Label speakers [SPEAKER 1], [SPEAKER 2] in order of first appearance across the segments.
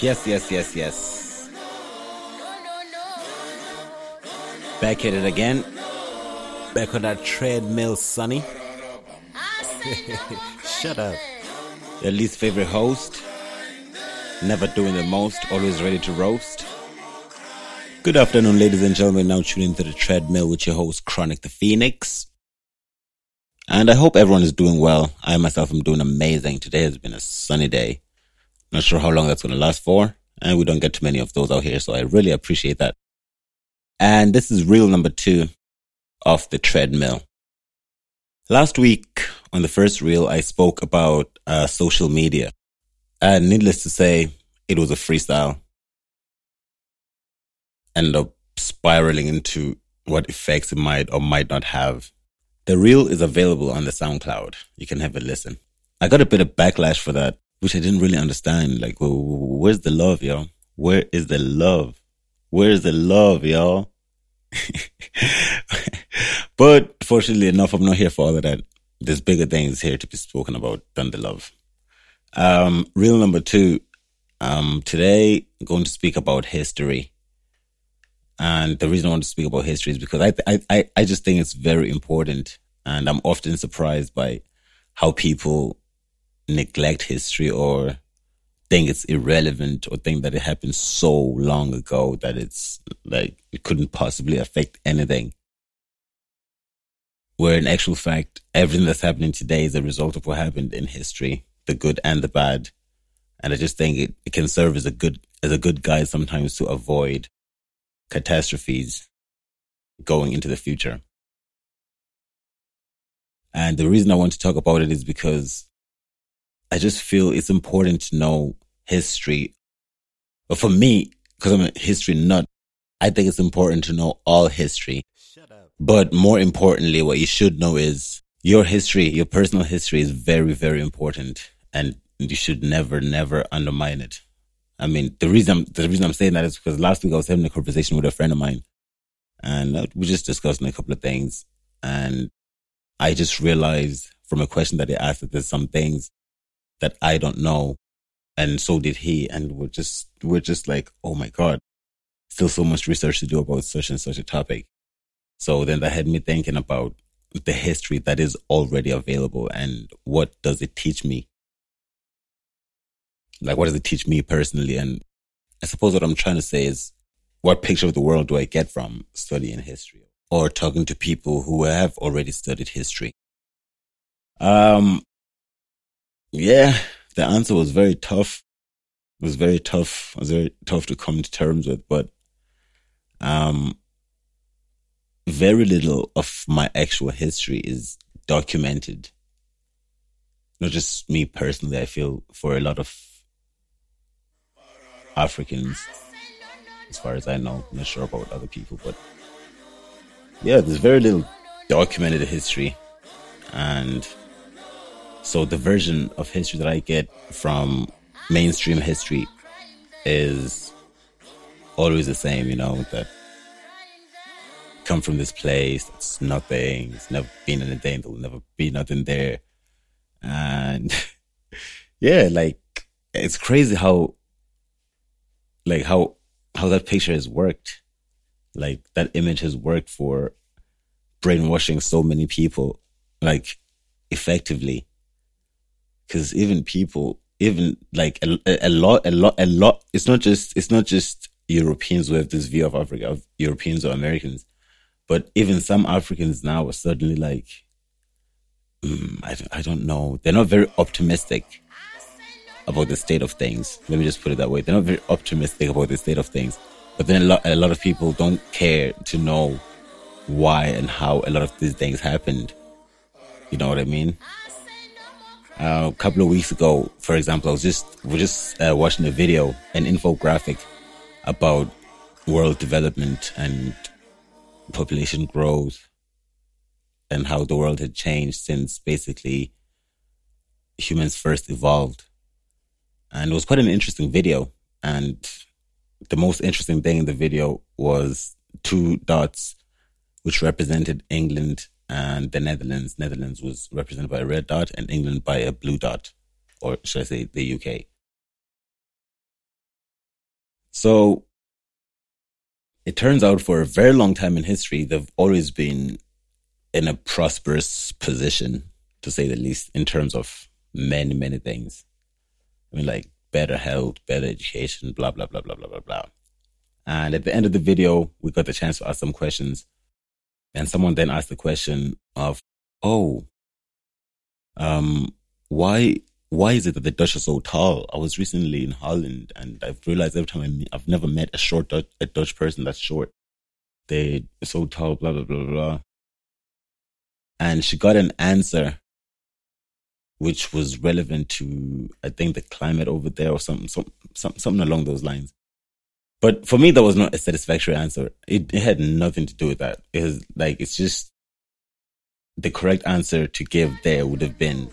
[SPEAKER 1] Yes, yes, yes, yes. Back at it again. Back on that treadmill, Sonny. Shut up. Your least favorite host. Never doing the most, always ready to roast. Good afternoon, ladies and gentlemen. Now tune into the treadmill with your host, Chronic the Phoenix. And I hope everyone is doing well. I myself am doing amazing. Today has been a sunny day. Not sure how long that's going to last for. And we don't get too many of those out here. So I really appreciate that. And this is reel number two of the treadmill. Last week on the first reel, I spoke about uh, social media. And needless to say, it was a freestyle. Ended up spiraling into what effects it might or might not have. The reel is available on the SoundCloud. You can have a listen. I got a bit of backlash for that which I didn't really understand. Like, where's the love, y'all? Where is the love? Where's the love, y'all? but fortunately enough, I'm not here for all of that. There's bigger things here to be spoken about than the love. Um, reel number two. Um, today I'm going to speak about history. And the reason I want to speak about history is because I, I, I just think it's very important. And I'm often surprised by how people neglect history or think it's irrelevant or think that it happened so long ago that it's like it couldn't possibly affect anything. Where in actual fact, everything that's happening today is a result of what happened in history, the good and the bad. And I just think it, it can serve as a good as a good guide sometimes to avoid catastrophes going into the future. And the reason I want to talk about it is because I just feel it's important to know history. But for me, because I'm a history nut, I think it's important to know all history. But more importantly, what you should know is your history, your personal history is very, very important. And you should never, never undermine it. I mean, the reason I'm, the reason I'm saying that is because last week I was having a conversation with a friend of mine and uh, we just discussing a couple of things. And I just realized from a question that he asked that there's some things that I don't know. And so did he. And we're just, we're just like, oh my God, still so much research to do about such and such a topic. So then that had me thinking about the history that is already available and what does it teach me? Like, what does it teach me personally? And I suppose what I'm trying to say is what picture of the world do I get from studying history or talking to people who have already studied history? Um, yeah, the answer was very tough. It was very tough. It was very tough to come to terms with, but um, very little of my actual history is documented. Not just me personally, I feel for a lot of Africans, as far as I know, I'm not sure about other people, but yeah, there's very little documented history. And so the version of history that I get from mainstream history is always the same, you know, that come from this place, it's nothing, it's never been anything, there'll never be nothing there. And yeah, like it's crazy how like how how that picture has worked. Like that image has worked for brainwashing so many people, like effectively because even people, even like a, a, lot, a lot, a lot. It's not just it's not just Europeans who have this view of Africa, of Europeans or Americans, but even some Africans now are suddenly like, mm, I I don't know. They're not very optimistic about the state of things. Let me just put it that way. They're not very optimistic about the state of things. But then a lot, a lot of people don't care to know why and how a lot of these things happened. You know what I mean? Uh, a couple of weeks ago, for example, I was just we're just uh, watching a video, an infographic about world development and population growth and how the world had changed since basically humans first evolved. And it was quite an interesting video. And the most interesting thing in the video was two dots which represented England and the Netherlands. Netherlands was represented by a red dot and England by a blue dot, or should I say the UK. So it turns out for a very long time in history, they've always been in a prosperous position, to say the least, in terms of many, many things. I mean, like better health, better education, blah, blah, blah, blah, blah, blah, blah. And at the end of the video, we got the chance to ask some questions. And someone then asked the question of, oh, um, why why is it that the Dutch are so tall? I was recently in Holland and I've realized every time I meet, I've never met a short Dutch, a Dutch person that's short. They're so tall, blah, blah, blah, blah. And she got an answer which was relevant to, I think, the climate over there or something, some, some, something along those lines. But for me, that was not a satisfactory answer. It, it had nothing to do with that. It was like, it's just the correct answer to give there would have been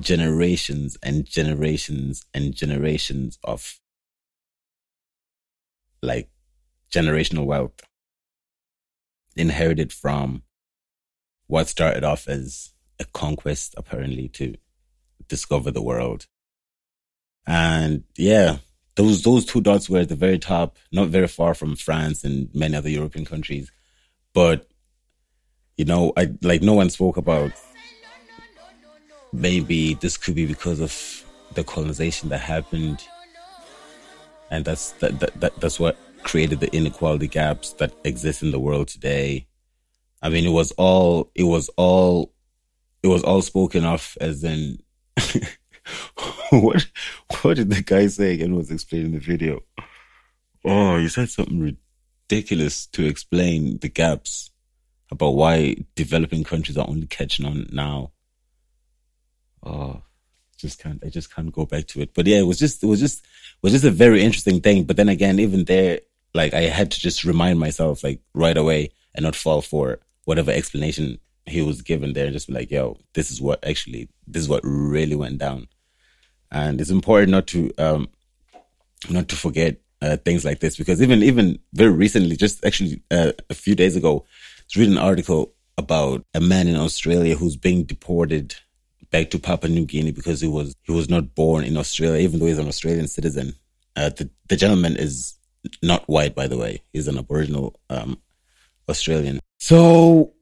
[SPEAKER 1] generations and generations and generations of like generational wealth inherited from what started off as a conquest apparently to discover the world and yeah those those two dots were at the very top not very far from france and many other european countries. But you know i like no one spoke about maybe this could be because of the colonization that happened. And that's that, that, that that's what created the inequality gaps that exist in the world today. I mean it was all it was all it was all spoken of as in what what did the guy say again was explaining the video oh he said something ridiculous to explain the gaps about why developing countries are only catching on now oh, just can't, I just can't go back to it. But yeah, it was just, it was just, it was just a very interesting thing. But then again, even there, like I had to just remind myself like right away and not fall for whatever explanation he was given there and just be like, yo, this is what actually, this is what really went down. And it's important not to, um, not to forget uh, things like this because even, even very recently, just actually uh, a few days ago, I reading an article about a man in Australia who's being deported back to Papua New Guinea because he was he was not born in Australia, even though he's an Australian citizen. Uh, the the gentleman is not white, by the way. He's an Aboriginal um, Australian. So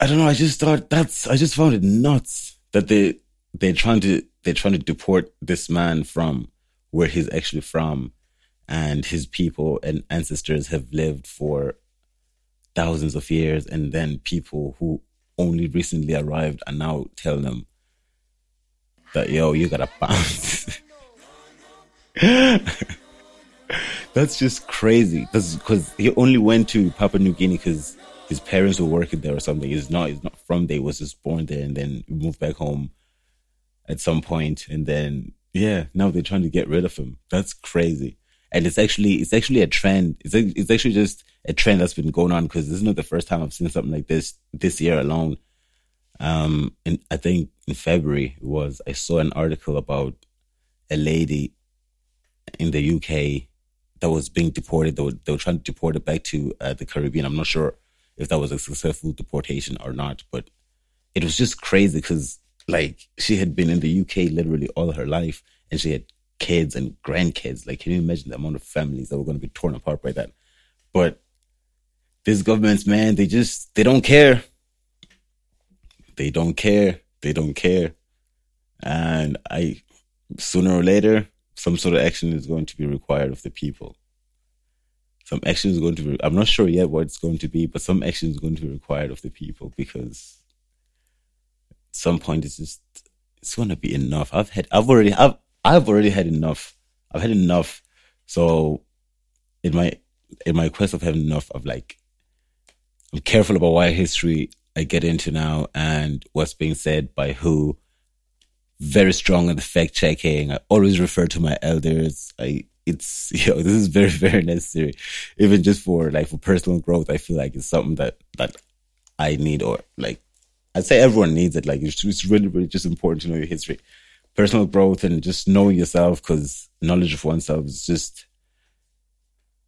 [SPEAKER 1] I don't know. I just thought that's. I just found it nuts that they they're trying to they're trying to deport this man from where he's actually from, and his people and ancestors have lived for thousands of years, and then people who only recently arrived and now tell them that yo, you gotta bounce. That's just crazy. Because he only went to Papua New Guinea because his parents were working there or something. He's not. He's not from there. He was just born there and then moved back home at some. And then yeah, now they're trying to get rid of him. That's crazy. And it's actually it's actually a trend. It's it's actually just a trend that's been going on because this is not the first time I've seen something like this this year alone. Um, and I think in February was I saw an article about a lady in the UK that was being deported. They were, they were trying to deport her back to uh, the Caribbean. I'm not sure if that was a successful deportation or not, but it was just crazy because like she had been in the UK literally all her life and she had kids and grandkids. Like, can you imagine the amount of families that were going to be torn apart by that? But these governments, man, they just, they don't care. They don't care. They don't care. And I, sooner or later, some sort of action is going to be required of the people. Some action is going to be, I'm not sure yet what it's going to be, but some action is going to be required of the people because some point it's just, it's to be enough. I've had, I've already, I've, I've already had enough. I've had enough. So in my, in my quest of having enough of like I'm careful about what history I get into now and what's being said by who. Very strong on the fact checking. I always refer to my elders. I it's you know this is very very necessary, even just for like for personal growth. I feel like it's something that that I need or like I'd say everyone needs it. Like it's, really really just important to know your history, personal growth, and just knowing yourself because knowledge of oneself is just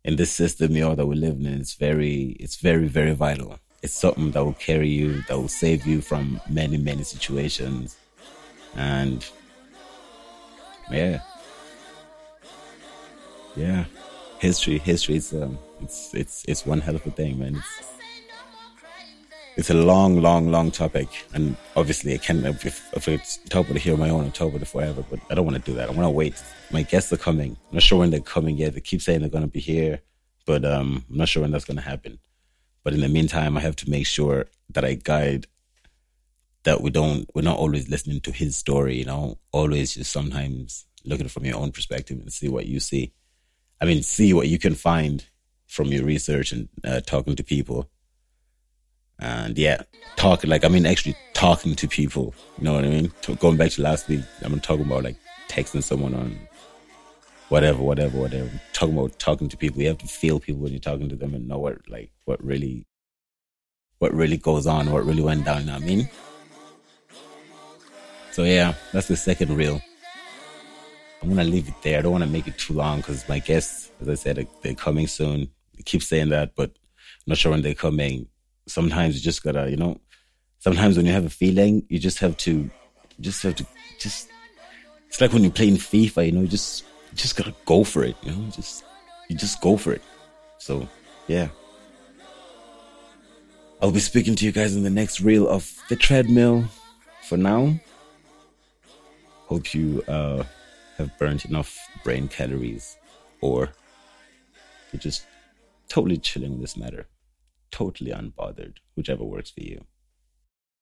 [SPEAKER 1] in this system, you know, that we're living in, it's very, it's very, very vital. It's something that will carry you, that will save you from many, many situations. And yeah, yeah, history, history is um, it's it's it's one hell of a thing, man. It's, it's a long, long, long topic, and obviously, I can't. If, if it's about it here my own, talk about it forever. But I don't want to do that. I want to wait. My guests are coming. I'm not sure when they're coming yet. They keep saying they're going to be here, but um, I'm not sure when that's going to happen. But in the meantime, I have to make sure that I guide that we don't. We're not always listening to his story. You know, always just sometimes looking from your own perspective and see what you see. I mean, see what you can find from your research and uh, talking to people and yeah, talking like I mean actually talking to people. You know what I mean? Going back to last week, I'm talking about like texting someone on whatever, whatever, whatever. Talking about talking to people. You have to feel people when you're talking to them and know what like what really what really goes on, what really went down. You know what I mean? So yeah, that's the second reel. I'm gonna leave it there. I don't want to make it too long because my guests, as I said, they're coming soon. I keep saying that, but I'm not sure when they're coming sometimes you just gotta, you know, sometimes when you have a feeling, you just have to, just have to, just, it's like when you're playing FIFA, you know, you just, you just gotta go for it, you know, just, you just go for it. So, yeah. I'll be speaking to you guys in the next reel of the treadmill. For now, hope you uh, have burnt enough brain calories or you're just totally chilling with this matter totally unbothered, whichever works for you.